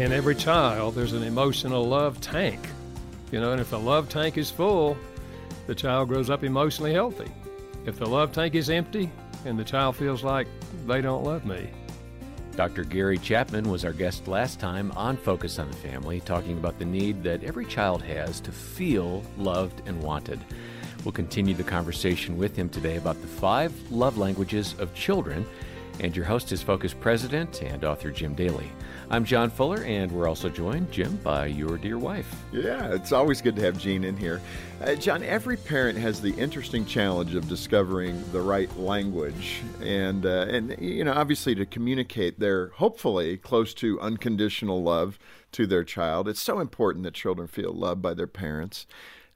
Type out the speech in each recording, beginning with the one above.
In every child, there's an emotional love tank. You know, and if the love tank is full, the child grows up emotionally healthy. If the love tank is empty and the child feels like they don't love me, Dr. Gary Chapman was our guest last time on Focus on the Family, talking about the need that every child has to feel loved and wanted. We'll continue the conversation with him today about the five love languages of children. And your host is Focus President and author Jim Daly. I'm John Fuller, and we're also joined, Jim, by your dear wife. Yeah, it's always good to have Jean in here. Uh, John, every parent has the interesting challenge of discovering the right language, and uh, and you know, obviously, to communicate their hopefully close to unconditional love to their child. It's so important that children feel loved by their parents.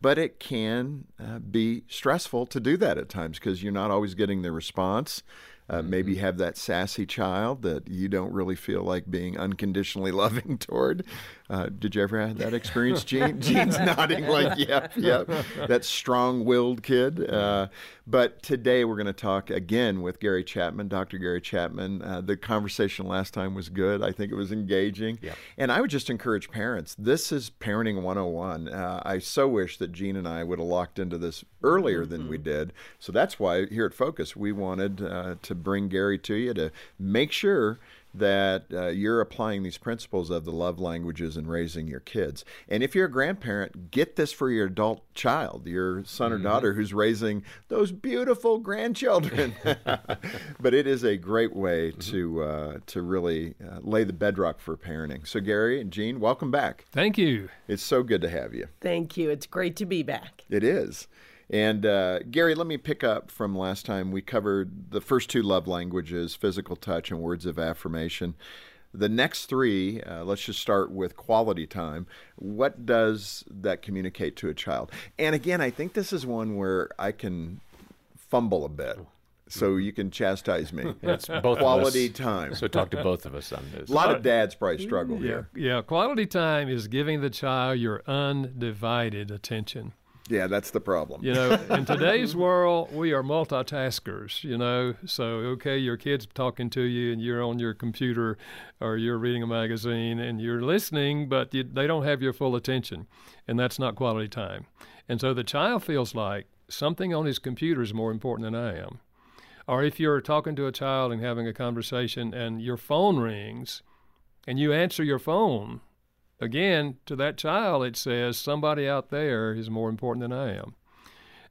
But it can uh, be stressful to do that at times because you're not always getting the response. Uh, maybe mm-hmm. have that sassy child that you don't really feel like being unconditionally loving toward. Uh, did you ever have that experience, Jean? Jean's nodding like, yep, yep. That strong willed kid. Uh, but today we're going to talk again with Gary Chapman, Dr. Gary Chapman. Uh, the conversation last time was good. I think it was engaging. Yep. And I would just encourage parents this is Parenting 101. Uh, I so wish that Jean and I would have locked into this earlier than mm-hmm. we did. So that's why here at Focus, we wanted uh, to bring Gary to you to make sure that uh, you're applying these principles of the love languages and raising your kids. And if you're a grandparent, get this for your adult child, your son or mm-hmm. daughter who's raising those beautiful grandchildren. but it is a great way mm-hmm. to uh, to really uh, lay the bedrock for parenting. So Gary and Jean, welcome back. Thank you. It's so good to have you. Thank you. It's great to be back. It is. And uh, Gary, let me pick up from last time. We covered the first two love languages physical touch and words of affirmation. The next three, uh, let's just start with quality time. What does that communicate to a child? And again, I think this is one where I can fumble a bit so you can chastise me. It's both quality time. So talk to both of us on this. A lot of dads probably struggle yeah, here. Yeah, quality time is giving the child your undivided attention. Yeah, that's the problem. You know, in today's world, we are multitaskers, you know. So, okay, your kid's talking to you and you're on your computer or you're reading a magazine and you're listening, but you, they don't have your full attention. And that's not quality time. And so the child feels like something on his computer is more important than I am. Or if you're talking to a child and having a conversation and your phone rings and you answer your phone again, to that child, it says somebody out there is more important than I am.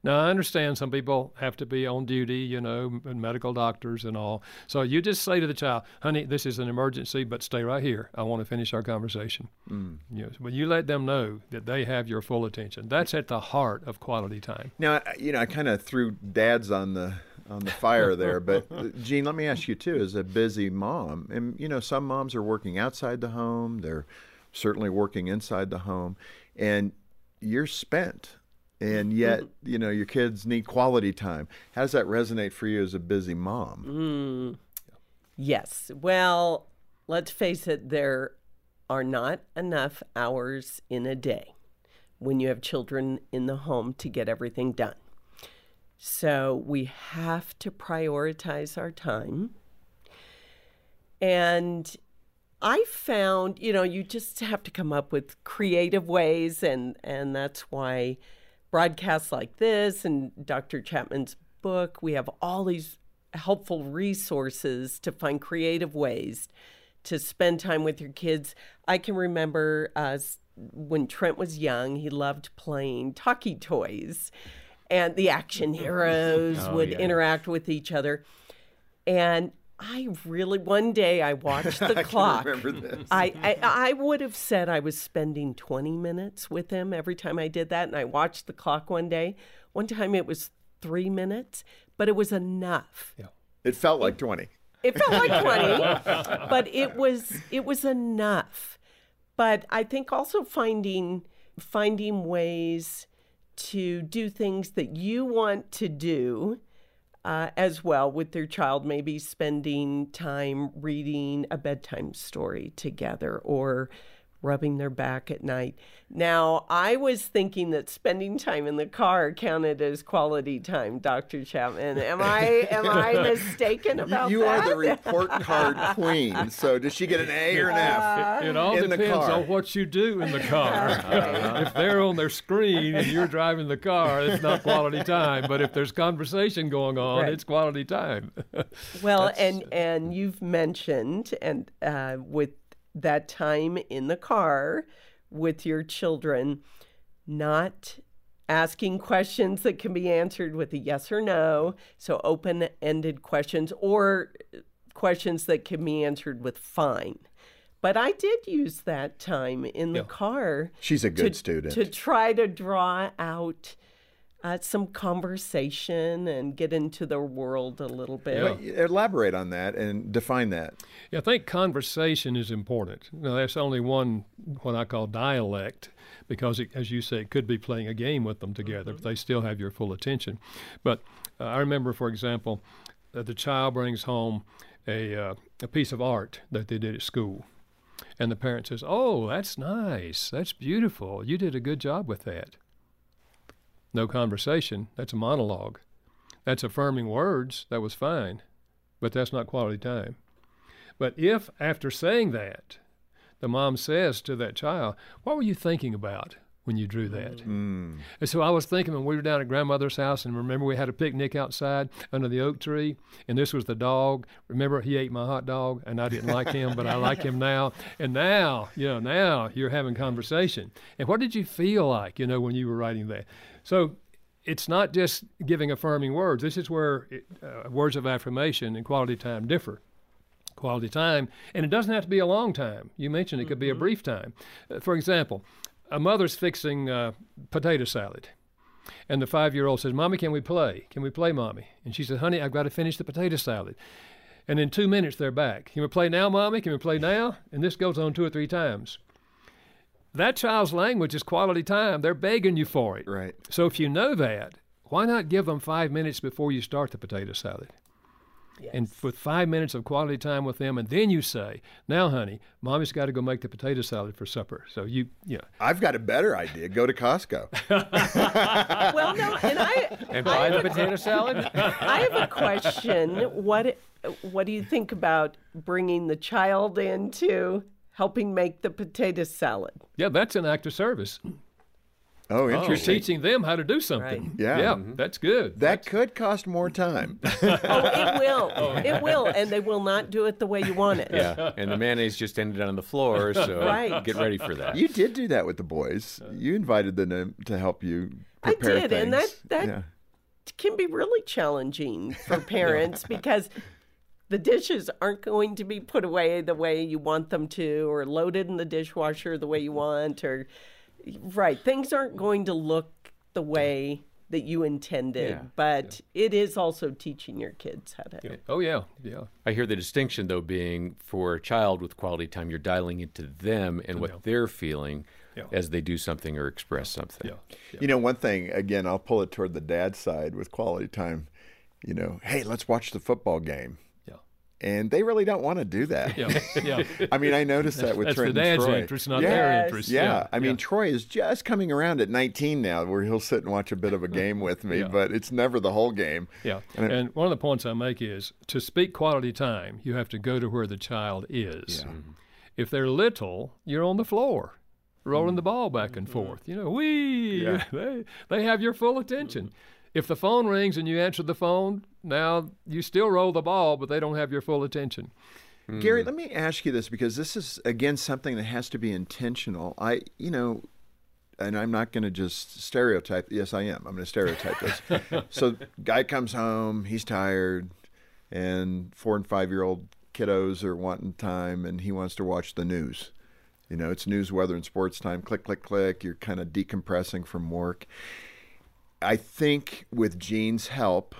Now, I understand some people have to be on duty, you know, medical doctors and all. So you just say to the child, honey, this is an emergency, but stay right here. I want to finish our conversation. Mm. Yes. But you let them know that they have your full attention. That's at the heart of quality time. Now, you know, I kind of threw dads on the on the fire there. But Jean, let me ask you too, as a busy mom, and you know, some moms are working outside the home. They're certainly working inside the home, and you're spent. And yet, mm-hmm. you know, your kids need quality time. How does that resonate for you as a busy mom? Mm. Yes. Well, let's face it, there are not enough hours in a day when you have children in the home to get everything done. So we have to prioritize our time. And I found, you know, you just have to come up with creative ways, and and that's why broadcasts like this and Dr. Chapman's book, we have all these helpful resources to find creative ways to spend time with your kids. I can remember uh, when Trent was young, he loved playing talkie toys, and the action heroes oh, would yeah. interact with each other. And I really one day I watched the I clock. remember this. I, I, I would have said I was spending 20 minutes with him every time I did that, and I watched the clock one day. One time it was three minutes, but it was enough. Yeah. It felt like 20. It felt like 20, but it was it was enough. But I think also finding finding ways to do things that you want to do uh, as well with their child, maybe spending time reading a bedtime story together or rubbing their back at night. Now, I was thinking that spending time in the car counted as quality time, Dr. Chapman. Am I am I mistaken about you that? are the report card queen. So does she get an A or an F? It all in depends on what you do in the car. if they're on their screen and you're driving the car, it's not quality time. But if there's conversation going on, Right. it's quality time. Well, and and you've mentioned and uh, with that time in the car with your children, not asking questions that can be answered with a yes or no. So open-ended questions or questions that can be answered with fine. But I did use that time in the Yeah. car She's a good to, student. to try to draw out uh, some conversation and get into their world a little bit. Yeah. But elaborate on that and define that. Yeah, I think conversation is important. Now, that's only one, what I call dialect, because, it, as you say, it could be playing a game with them together, but they still have your full attention. But uh, I remember, for example, that the child brings home a, uh, a piece of art that they did at school. And the parent says, Oh, that's nice. That's beautiful. You did a good job with that. No conversation. That's a monologue. That's affirming words. That was fine. But that's not quality time. But if, after saying that, the mom says to that child, What were you thinking about when you drew that? Mm. And so I was thinking when we were down at grandmother's house, and remember we had a picnic outside under the oak tree, and this was the dog. Remember he ate my hot dog, and I didn't like him, but I like him now. And now, you know, now you're having conversation. And what did you feel like, you know, when you were writing that? So it's not just giving affirming words. This is where it, uh, words of affirmation and quality time differ quality time, and it doesn't have to be a long time. You mentioned it could be a brief time. Uh, for example, a mother's fixing uh, potato salad, and the five-year-old says, "Mommy, can we play? Can we play, Mommy?" And she says, "Honey, I've got to finish the potato salad." And in two minutes, they're back. Can we play now, Mommy? Can we play now? And this goes on two or three times. That child's language is quality time. They're begging you for it. Right. So if you know that, why not give them five minutes before you start the potato salad? And with five minutes of quality time with them, and then you say, "Now, honey, mommy's got to go make the potato salad for supper." So you, you know, I've got a better idea. Go to Costco. Well, no, and I And buy the potato salad? I have a question. What what do you think about bringing the child into helping make the potato salad? yeah, that's an act of service. Oh, You're interesting. teaching them how to do something. Right. Yeah. yeah, Mhm. that's good. That could cost more time. Oh, it will. It will, and they will not do it the way you want it. yeah. And the mayonnaise just ended on the floor, so Right. get ready for that. you did do that with the boys. You invited them to, to help you I prepare did, things. and that that yeah. can be really challenging for parents because the dishes aren't going to be put away the way you want them to, or loaded in the dishwasher the way you mm-hmm. want, or right things aren't going to look the way that you intended. Yeah. But it is also teaching your kids how to. Oh yeah, yeah. I hear the distinction, though, being for a child with quality time, you're dialing into them and what they're feeling Yeah. as they do something or express something. Yeah. You know, one thing, again, I'll pull it toward the dad side with quality time. You know, hey, let's watch the football game. Yeah. And they really don't want to do that. Yeah, yeah. I mean, I noticed that with That's Trent the and dad's Troy. interest, not yeah. their interest. Yeah, I mean, Troy is just coming around at 19 now, where he'll sit and watch a bit of a game with me, Yeah. but it's never the whole game. Yeah. And And, it- one of the points I make is to speak quality time, you have to go to where the child is. Mm-hmm. If they're little, you're on the floor, rolling mm-hmm. the ball back and mm-hmm. forth. You know, we Yeah. they they have your full attention. If the phone rings and you answer the phone, now you still roll the ball, but they don't have your full attention. Gary, let me ask you this because this is again something that has to be intentional. I, you know, and I'm not going to just stereotype. Yes, I am. I'm going to stereotype this. so, guy comes home, he's tired, and four and five year old kiddos are wanting time, and he wants to watch the news. You know, it's news, weather, and sports time. Click, click, click. You're kind of decompressing from work. I think with Jean's help,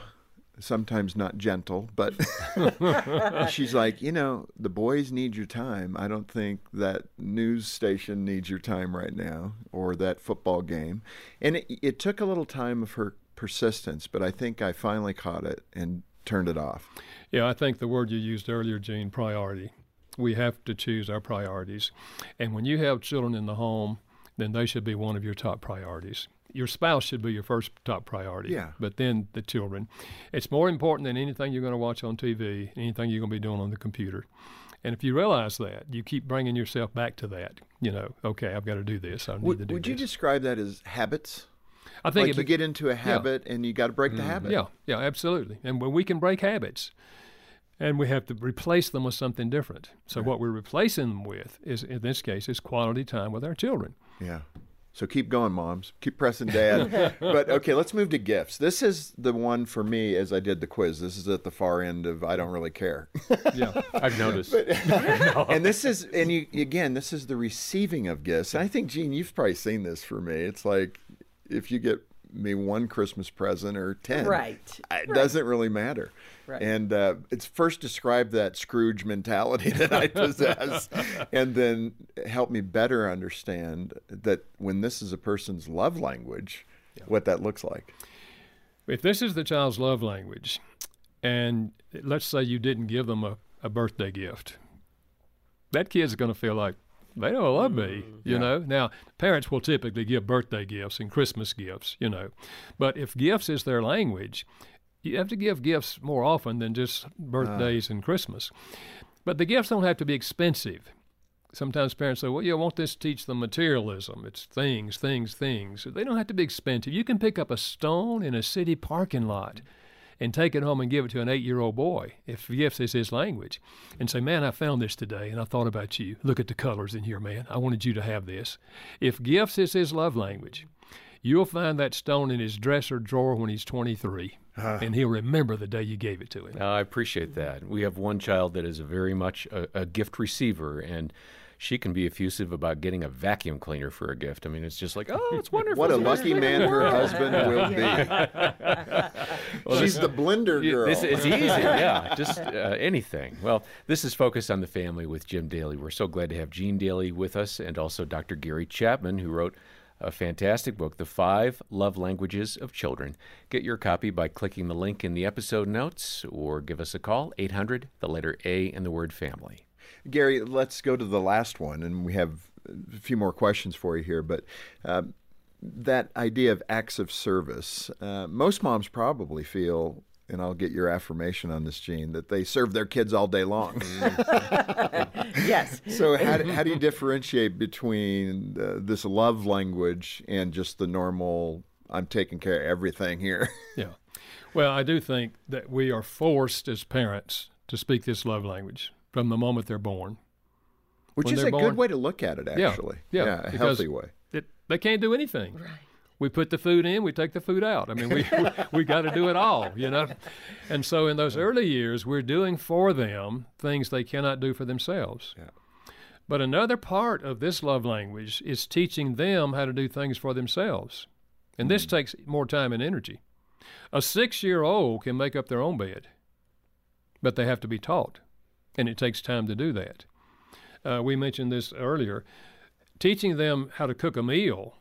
sometimes not gentle, but she's like, you know, the boys need your time. I don't think that news station needs your time right now or that football game. And it, it took a little time of her persistence, but I think I finally caught it and turned it off. Yeah, I think the word you used earlier, Jean, priority. we have to choose our priorities. And when you have children in the home, then they should be one of your top priorities. Your spouse should be your first top priority, Yeah. but then the children. It's more important than anything you're going to watch on TV, anything you're going to be doing on the computer. And if you realize that, you keep bringing yourself back to that. You know, okay, I've got to do this. I need to Would, do would you describe that as habits? I think Like it, you get into a habit and you got to break the mm, habit. Yeah, yeah, absolutely. And when we can break habits, and we have to replace them with something different. So what we're replacing them with is, in this case, is quality time with our children. Yeah. So keep going, moms. Keep pressing dad. but okay, let's move to gifts. This is the one for me as I did the quiz. This is at the far end of I don't really care. Yeah, I've noticed. and this is and you again, this is the receiving of gifts. And I think Jean, you've probably seen this for me. It's like if you get me one Christmas present or ten, Right. It doesn't really matter. Right. And uh, it's first describe that Scrooge mentality that I possess, and then help me better understand that when this is a person's love language, what that looks like. if this is the child's love language, and let's say you didn't give them a, a birthday gift, that kid's going to feel like they don't love me, mm. you know. Now, parents will typically give birthday gifts and Christmas gifts, you know, but if gifts is their language, you have to give gifts more often than just birthdays and Christmas. But the gifts don't have to be expensive. Sometimes parents say, well, you want this to teach them materialism. It's things, things, things. They don't have to be expensive. You can pick up a stone in a city parking lot and take it home and give it to an eight year old boy, if gifts is his language, and say, Man, I found this today and I thought about you. Look at the colors in here, man. I wanted you to have this. If gifts is his love language, you'll find that stone in his dresser drawer when he's 23, uh-huh. and he'll remember the day you gave it to him. I appreciate that. We have one child that is very much a, a gift receiver, and she can be effusive about getting a vacuum cleaner for a gift. I mean, it's just like, oh, it's wonderful. What a It's the best lucky man her husband will be. She's the blender girl. This, it's easy, yeah. Just uh, anything. Well, this is Focus on the Family with Jim Daly. We're so glad to have Jean Daly with us and also Dr. Gary Chapman, who wrote a fantastic book, The Five Love Languages of Children. Get your copy by clicking the link in the episode notes or give us a call, 800, the letter A, and the word family. Gary, let's go to the last one, and we have a few more questions for you here. But um, that idea of acts of service, uh, most moms probably feel, and I'll get your affirmation on this, Jean, that they serve their kids all day long. Yes. so, how do, how do you differentiate between uh, this love language and just the normal, I'm taking care of everything here? Yeah. Well, I do think that we are forced as parents to speak this love language from the moment they're born. Which When is a born. good way to look at it, Yeah, actually. yeah, a healthy way. It, they can't do anything. Right. We put the food in, we take the food out. I mean, we we, we got to do it all, you know. And so, in those early years, we're doing for them things they cannot do for themselves. Yeah. But another part of this love language is teaching them how to do things for themselves, and this hmm. takes more time and energy. A six-year-old can make up their own bed, but they have to be taught, and it takes time to do that. Uh, we mentioned this earlier. Teaching them how to cook a meal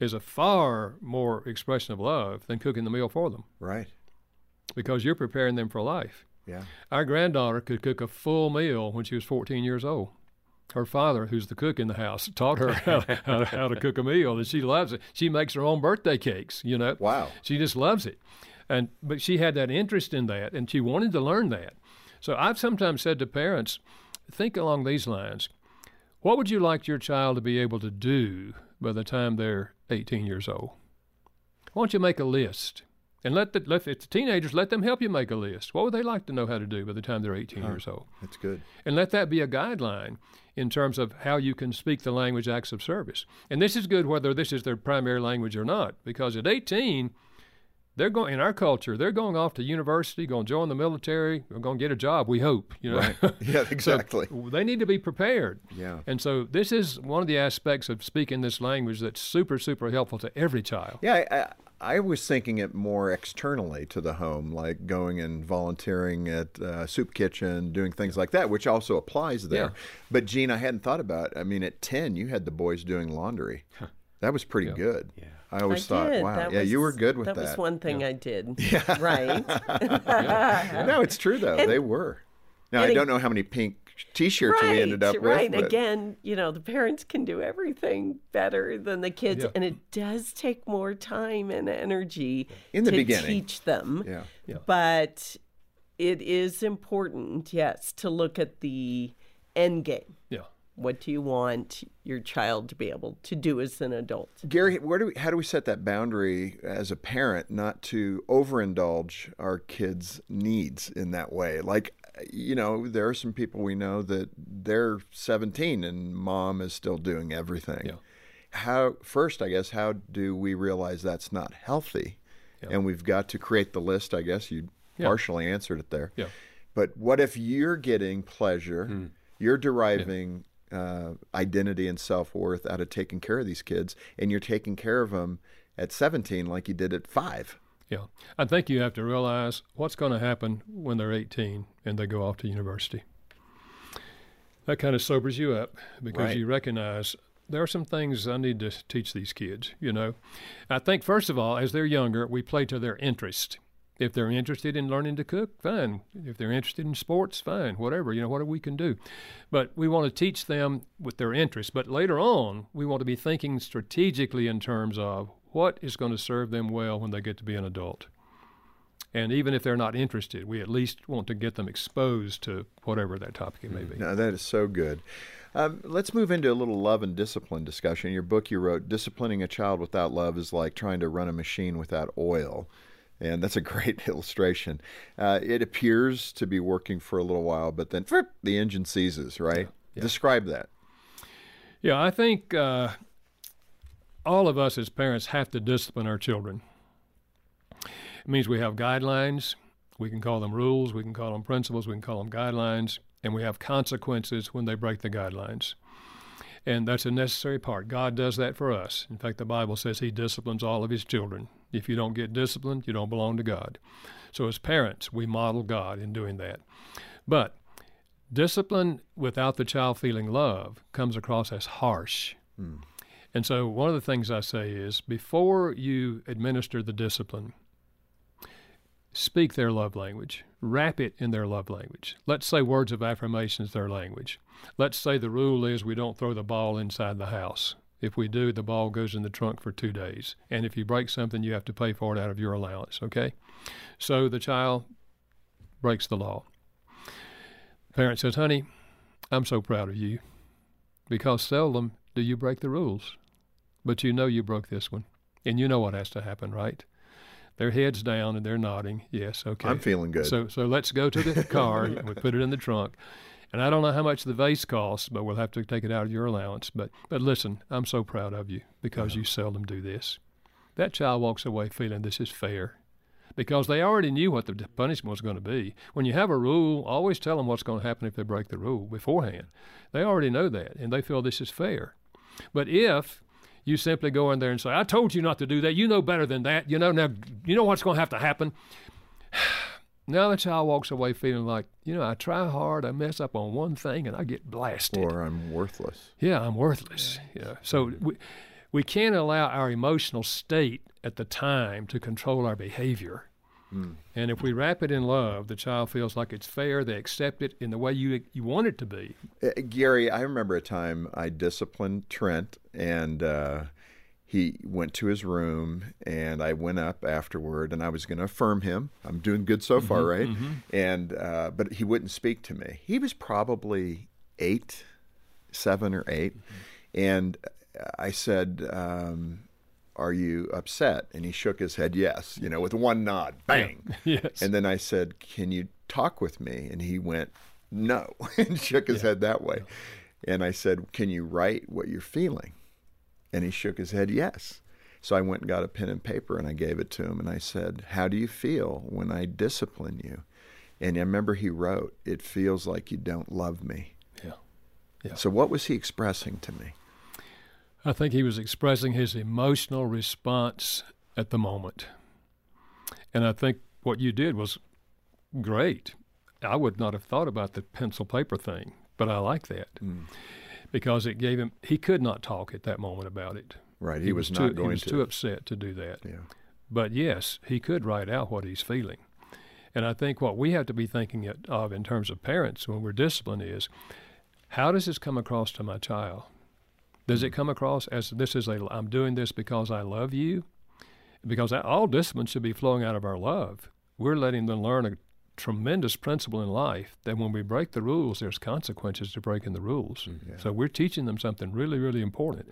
is a far more expression of love than cooking the meal for them Right. because you're preparing them for life. Yeah. Our granddaughter could cook a full meal when she was 14 years old. Her father, who's the cook in the house, taught her how, how, how to cook a meal, and she loves it. She makes her own birthday cakes, you know. Wow. She just loves it. And but she had that interest in that and she wanted to learn that. So I've sometimes said to parents, think along these lines. What would you like your child to be able to do by the time they're 18 years old? Why don't you make a list? And let the let, if it's teenagers, let them help you make a list. What would they like to know how to do by the time they're 18 ah, years old? That's good. and let that be a guideline in terms of how you can speak the language acts of service. And this is good whether this is their primary language or not, because at 18, they're going in our culture. They're going off to university, going to join the military, or going to get a job. We hope, you know. Yeah, exactly. So they need to be prepared. Yeah. And so this is one of the aspects of speaking this language that's super, super helpful to every child. Yeah, I, I, I was thinking it more externally to the home, like going and volunteering at uh, soup kitchen, doing things like that, which also applies there. Yeah. But Jean, I hadn't thought about. I mean, at ten, you had the boys doing laundry. That was pretty good. Yeah. I always I thought, did. wow, That yeah, you were was- good with that. That was one thing I did. Yeah. Right. no, it's true though. they were. Now I don't know how many pink T-shirts right, we ended up right. with. but- Again, you know, the parents can do everything better than the kids, Yeah. and it does take more time and energy In the to beginning. teach them. Yeah. Yeah. But it is important, yes, to look at the end game. Yeah. What do you want your child to be able to do as an adult? Gary, where do we, how do we set that boundary as a parent not to overindulge our kids' needs in that way? Like, you know, there are some people we know that they're 17 and mom is still doing everything. Yeah. How first, I guess, how do we realize that's not healthy? Yeah. And we've got to create the list. I guess you Yeah. partially answered it there. Yeah. But what if you're getting pleasure, Hmm. you're deriving uh, identity and self worth out of taking care of these kids, and you're taking care of them at 17 like you did at five? Yeah. I think you have to realize what's going to happen when they're 18 and they go off to university. That kind of sobers you up because Right. you recognize there are some things I need to teach these kids, you know. I think, first of all, as they're younger, we play to their interest. If they're interested in learning to cook, fine. If they're interested in sports, fine. Whatever, you know, whatever we can do. But we want to teach them with their interests. But later on, we want to be thinking strategically in terms of what is going to serve them well when they get to be an adult. And even if they're not interested, we at least want to get them exposed to whatever that topic may be. Now, that is so good. Um, let's move into a little love and discipline discussion. In your book, you wrote, Disciplining a child without love is like trying to run a machine without oil. And that's a great illustration. Uh, it appears to be working for a little while, but then the engine seizes, right? Describe that. Yeah, I think uh, all of us as parents have to discipline our children. It means we have guidelines. We can call them rules, we can call them principles, we can call them guidelines, and we have consequences when they break the guidelines. And that's a necessary part. God does that for us. In fact, the Bible says He disciplines all of His children. If you don't get disciplined, you don't belong to God. So, as parents, we model God in doing that. But discipline without the child feeling love comes across as harsh. Hmm. And so, one of the things I say is before you administer the discipline, speak their love language, wrap it in their love language. Let's say words of affirmation is their language. Let's say the rule is we don't throw the ball inside the house. If we do, the ball goes in the trunk for two days. And if you break something, you have to pay for it out of your allowance, okay? So the child breaks the law. Parent says, honey, I'm so proud of you because seldom do you break the rules. But you know you broke this one. And you know what has to happen, right? Their heads down and they're nodding. Yes, okay. I'm feeling good. So so let's go to the car and we put it in the trunk. And I don't know how much the vase costs, but we'll have to take it out of your allowance. But but listen, I'm so proud of you because uh-huh. you seldom do this. That child walks away feeling this is fair. Because they already knew what the punishment was going to be. When you have a rule, always tell them what's going to happen if they break the rule beforehand. They already know that, and they feel this is fair. But if you simply go in there and say, I told you not to do that. You know better than that. You know, now, you know what's going to have to happen. now the child walks away feeling like, you know, I try hard, I mess up on one thing, and I get blasted. or I'm worthless. yeah, I'm worthless. Yeah. So we, we can't allow our emotional state at the time to control our behavior. And if we wrap it in love, the child feels like it's fair. They accept it in the way you you want it to be. Uh, Gary, I remember a time I disciplined Trent, and uh, he went to his room, and I went up afterward, and I was going to affirm him. I'm doing good so far, right? And uh, but he wouldn't speak to me. He was probably eight, seven or 8 and I said. Um, are you upset? And he shook his head, yes, you know, with one nod, bang. Yes. And then I said, Can you talk with me? And he went, No, and shook his head that way. And I said, Can you write what you're feeling? And he shook his head, Yes. So I went and got a pen and paper and I gave it to him and I said, How do you feel when I discipline you? And I remember he wrote, It feels like you don't love me. Yeah. Yeah. So what was he expressing to me? I think he was expressing his emotional response at the moment. And I think what you did was great. I would not have thought about the pencil paper thing, but I like that mm. Because it gave him, he could not talk at that moment about it. Right. He, was, too, not he going was to. too upset to do that. yeah. But yes, he could write out what he's feeling. And I think what we have to be thinking of in terms of parents when we're disciplined is how does this come across to my child? Does it hmm. come across as this is a I'm doing this because I love you? Because all discipline should be flowing out of our love. We're letting them learn a tremendous principle in life that when we break the rules, there's consequences to breaking the rules. Mm-hmm. Yeah. So we're teaching them something really, really important.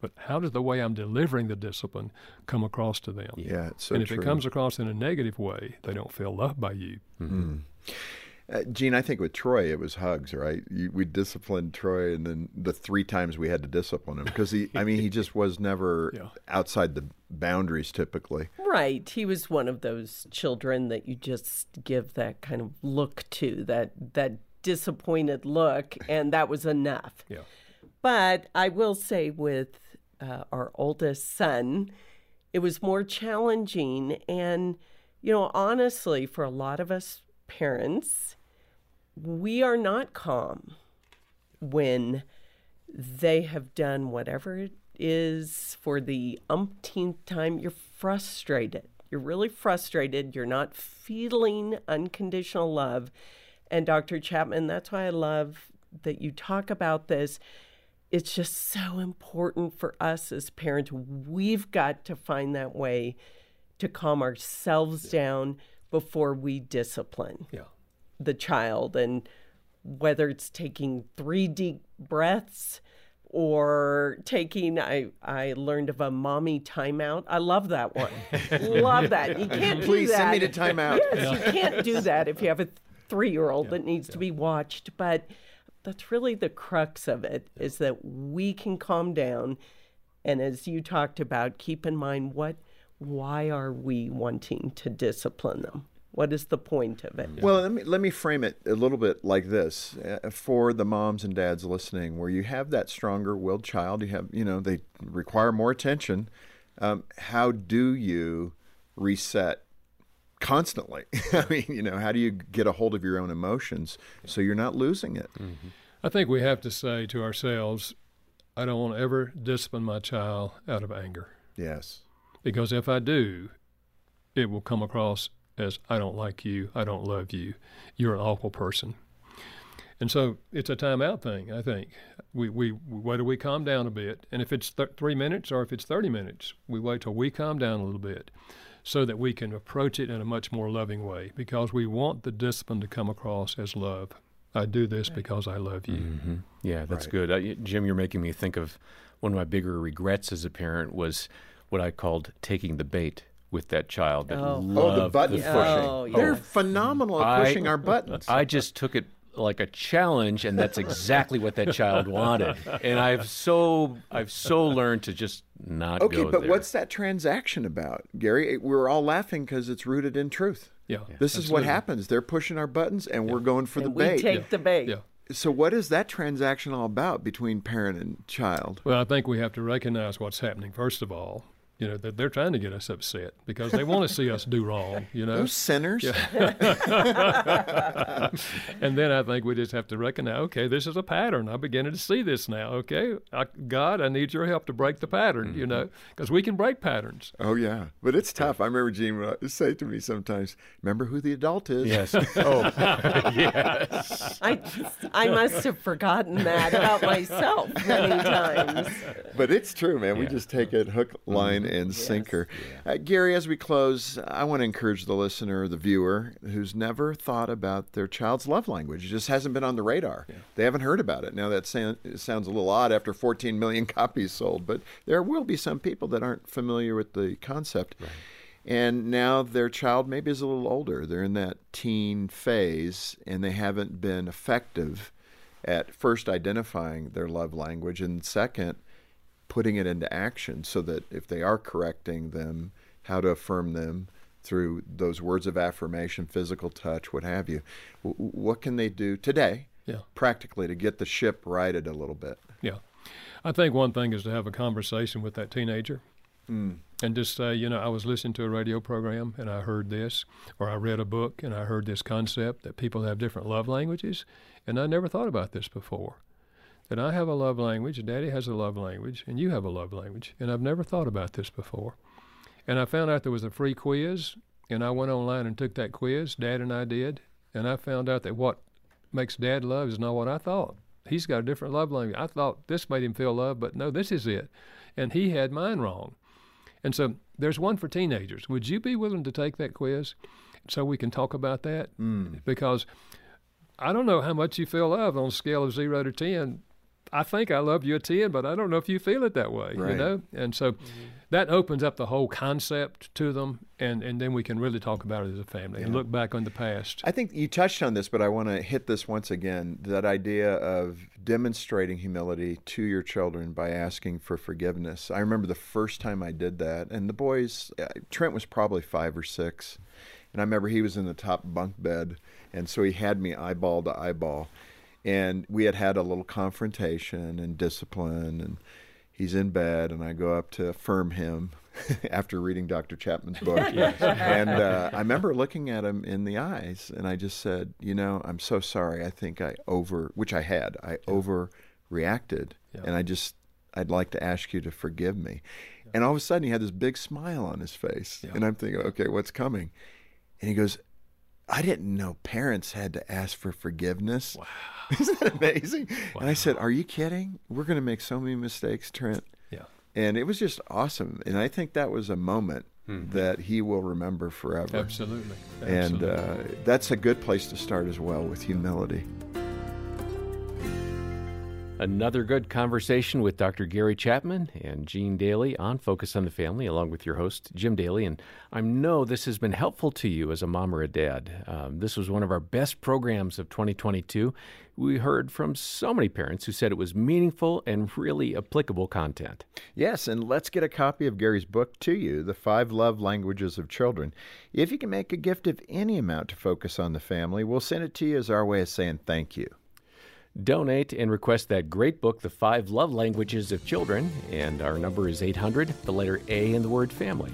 But how does the way I'm delivering the discipline come across to them? Yeah, so and if true. it comes across in a negative way, they don't feel loved by you. Mm-hmm. Uh, Jean, I think with Troy it was hugs, right? You, we disciplined Troy, and then the three times we had to discipline him because he, I mean, he just was never yeah. outside the boundaries typically. Right. He was one of those children that you just give that kind of look to, that that disappointed look, and that was enough. Yeah. But I will say, with uh, our oldest son, it was more challenging, and you know, honestly, for a lot of us parents, we are not calm when they have done whatever it is for the umpteenth time. You're frustrated. You're really frustrated. You're not feeling unconditional love. And Dr. Chapman, that's why I love that you talk about this. It's just so important for us as parents. We've got to find that way to calm ourselves down before we discipline yeah. the child. And whether it's taking three deep breaths or taking I I learned of a mommy timeout. I love that one. love that. You can't Please do that. send me to timeout. Yes, yeah. you can't do that if you have a three year old that needs yeah. to be watched. But that's really the crux of it is that we can calm down and as you talked about, keep in mind what why are we wanting to discipline them? What is the point of it? Well, let me let me frame it a little bit like this uh, for the moms and dads listening, where you have that stronger-willed child. You have, you know, they require more attention. Um, how do you reset constantly? I mean, you know, how do you get a hold of your own emotions so you're not losing it? Mm-hmm. I think we have to say to ourselves, I don't want to ever discipline my child out of anger. Yes. Because if I do, it will come across as I don't like you, I don't love you, you're an awful person. And so it's a timeout thing, I think. We, we whether we calm down a bit, and if it's th- three minutes or if it's 30 minutes, we wait till we calm down a little bit so that we can approach it in a much more loving way because we want the discipline to come across as love. I do this because I love you. Mm-hmm. Yeah, that's right. good. Uh, Jim, you're making me think of one of my bigger regrets as a parent was what I called taking the bait with that child that oh. loved oh, the button the pushing. Oh, yes. They're phenomenal at pushing I, our buttons. I just took it like a challenge, and that's exactly what that child wanted. And I've so I've so learned to just not okay, go but there. what's that transaction about, Gary? We're all laughing because it's rooted in truth. Yeah, yeah this absolutely. is what happens. They're pushing our buttons, and yeah. we're going for and the we bait. We take yeah. the bait. Yeah. So, what is that transaction all about between parent and child? Well, I think we have to recognize what's happening, first of all you know, that they're trying to get us upset because they want to see us do wrong, you know. Those sinners. Yeah. and then I think we just have to recognize, okay, this is a pattern. I'm beginning to see this now, okay? I, God, I need your help to break the pattern, mm-hmm. you know, because we can break patterns. Oh, yeah. But it's tough. I remember Jean would say to me sometimes, remember who the adult is? Yes. oh, yes. I, I must have forgotten that about myself many times. But it's true, man. Yeah. We just take it hook, line, and yes. sinker. Yeah. Uh, Gary, as we close, I want to encourage the listener, the viewer, who's never thought about their child's love language. It just hasn't been on the radar. Yeah. They haven't heard about it. Now, that sounds a little odd after 14 million copies sold, but there will be some people that aren't familiar with the concept. Right. And now their child maybe is a little older. They're in that teen phase and they haven't been effective at first identifying their love language and second putting it into action so that if they are correcting them, how to affirm them through those words of affirmation, physical touch, what have you. W- what can they do today, yeah. practically, to get the ship righted a little bit? Yeah. I think one thing is to have a conversation with that teenager. Mm. And just say, you know, I was listening to a radio program and I heard this, or I read a book and I heard this concept that people have different love languages, and I never thought about this before that I have a love language, Daddy has a love language, and you have a love language. And I've never thought about this before. And I found out there was a free quiz and I went online and took that quiz. Dad and I did, and I found out that what makes Dad love is not what I thought. He's got a different love language. I thought this made him feel love, but no, this is it, and he had mine wrong. And so there's one for teenagers. Would you be willing to take that quiz so we can talk about that? Mm. Because I don't know how much you feel love on a scale of zero to ten. I think I love you a 10, but I don't know if you feel it that way, right. you know? And so mm-hmm. that opens up the whole concept to them, and, and then we can really talk about it as a family yeah. and look back on the past. I think you touched on this, but I want to hit this once again that idea of demonstrating humility to your children by asking for forgiveness. I remember the first time I did that, and the boys, uh, Trent was probably five or six, and I remember he was in the top bunk bed, and so he had me eyeball to eyeball and we had had a little confrontation and discipline and he's in bed and i go up to affirm him after reading dr chapman's book and uh, i remember looking at him in the eyes and i just said you know i'm so sorry i think i over which i had i yeah. overreacted yeah. and i just i'd like to ask you to forgive me yeah. and all of a sudden he had this big smile on his face and i'm thinking okay what's coming and he goes I didn't know parents had to ask for forgiveness. Wow. Isn't that amazing? Wow. And I said, Are you kidding? We're going to make so many mistakes, Trent. Yeah. And it was just awesome. And I think that was a moment mm-hmm. that he will remember forever. Absolutely. Absolutely. And uh, that's a good place to start as well with humility. Another good conversation with Dr. Gary Chapman and Jean Daly on Focus on the Family, along with your host, Jim Daly. And I know this has been helpful to you as a mom or a dad. Um, this was one of our best programs of 2022. We heard from so many parents who said it was meaningful and really applicable content. Yes, and let's get a copy of Gary's book to you, The Five Love Languages of Children. If you can make a gift of any amount to focus on the family, we'll send it to you as our way of saying thank you. Donate and request that great book, The Five Love Languages of Children, and our number is 800, the letter A in the word family.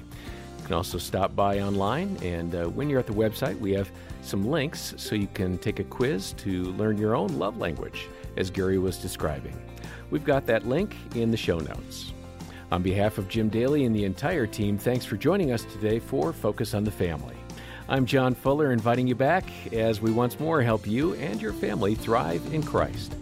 You can also stop by online, and uh, when you're at the website, we have some links so you can take a quiz to learn your own love language, as Gary was describing. We've got that link in the show notes. On behalf of Jim Daly and the entire team, thanks for joining us today for Focus on the Family. I'm John Fuller, inviting you back as we once more help you and your family thrive in Christ.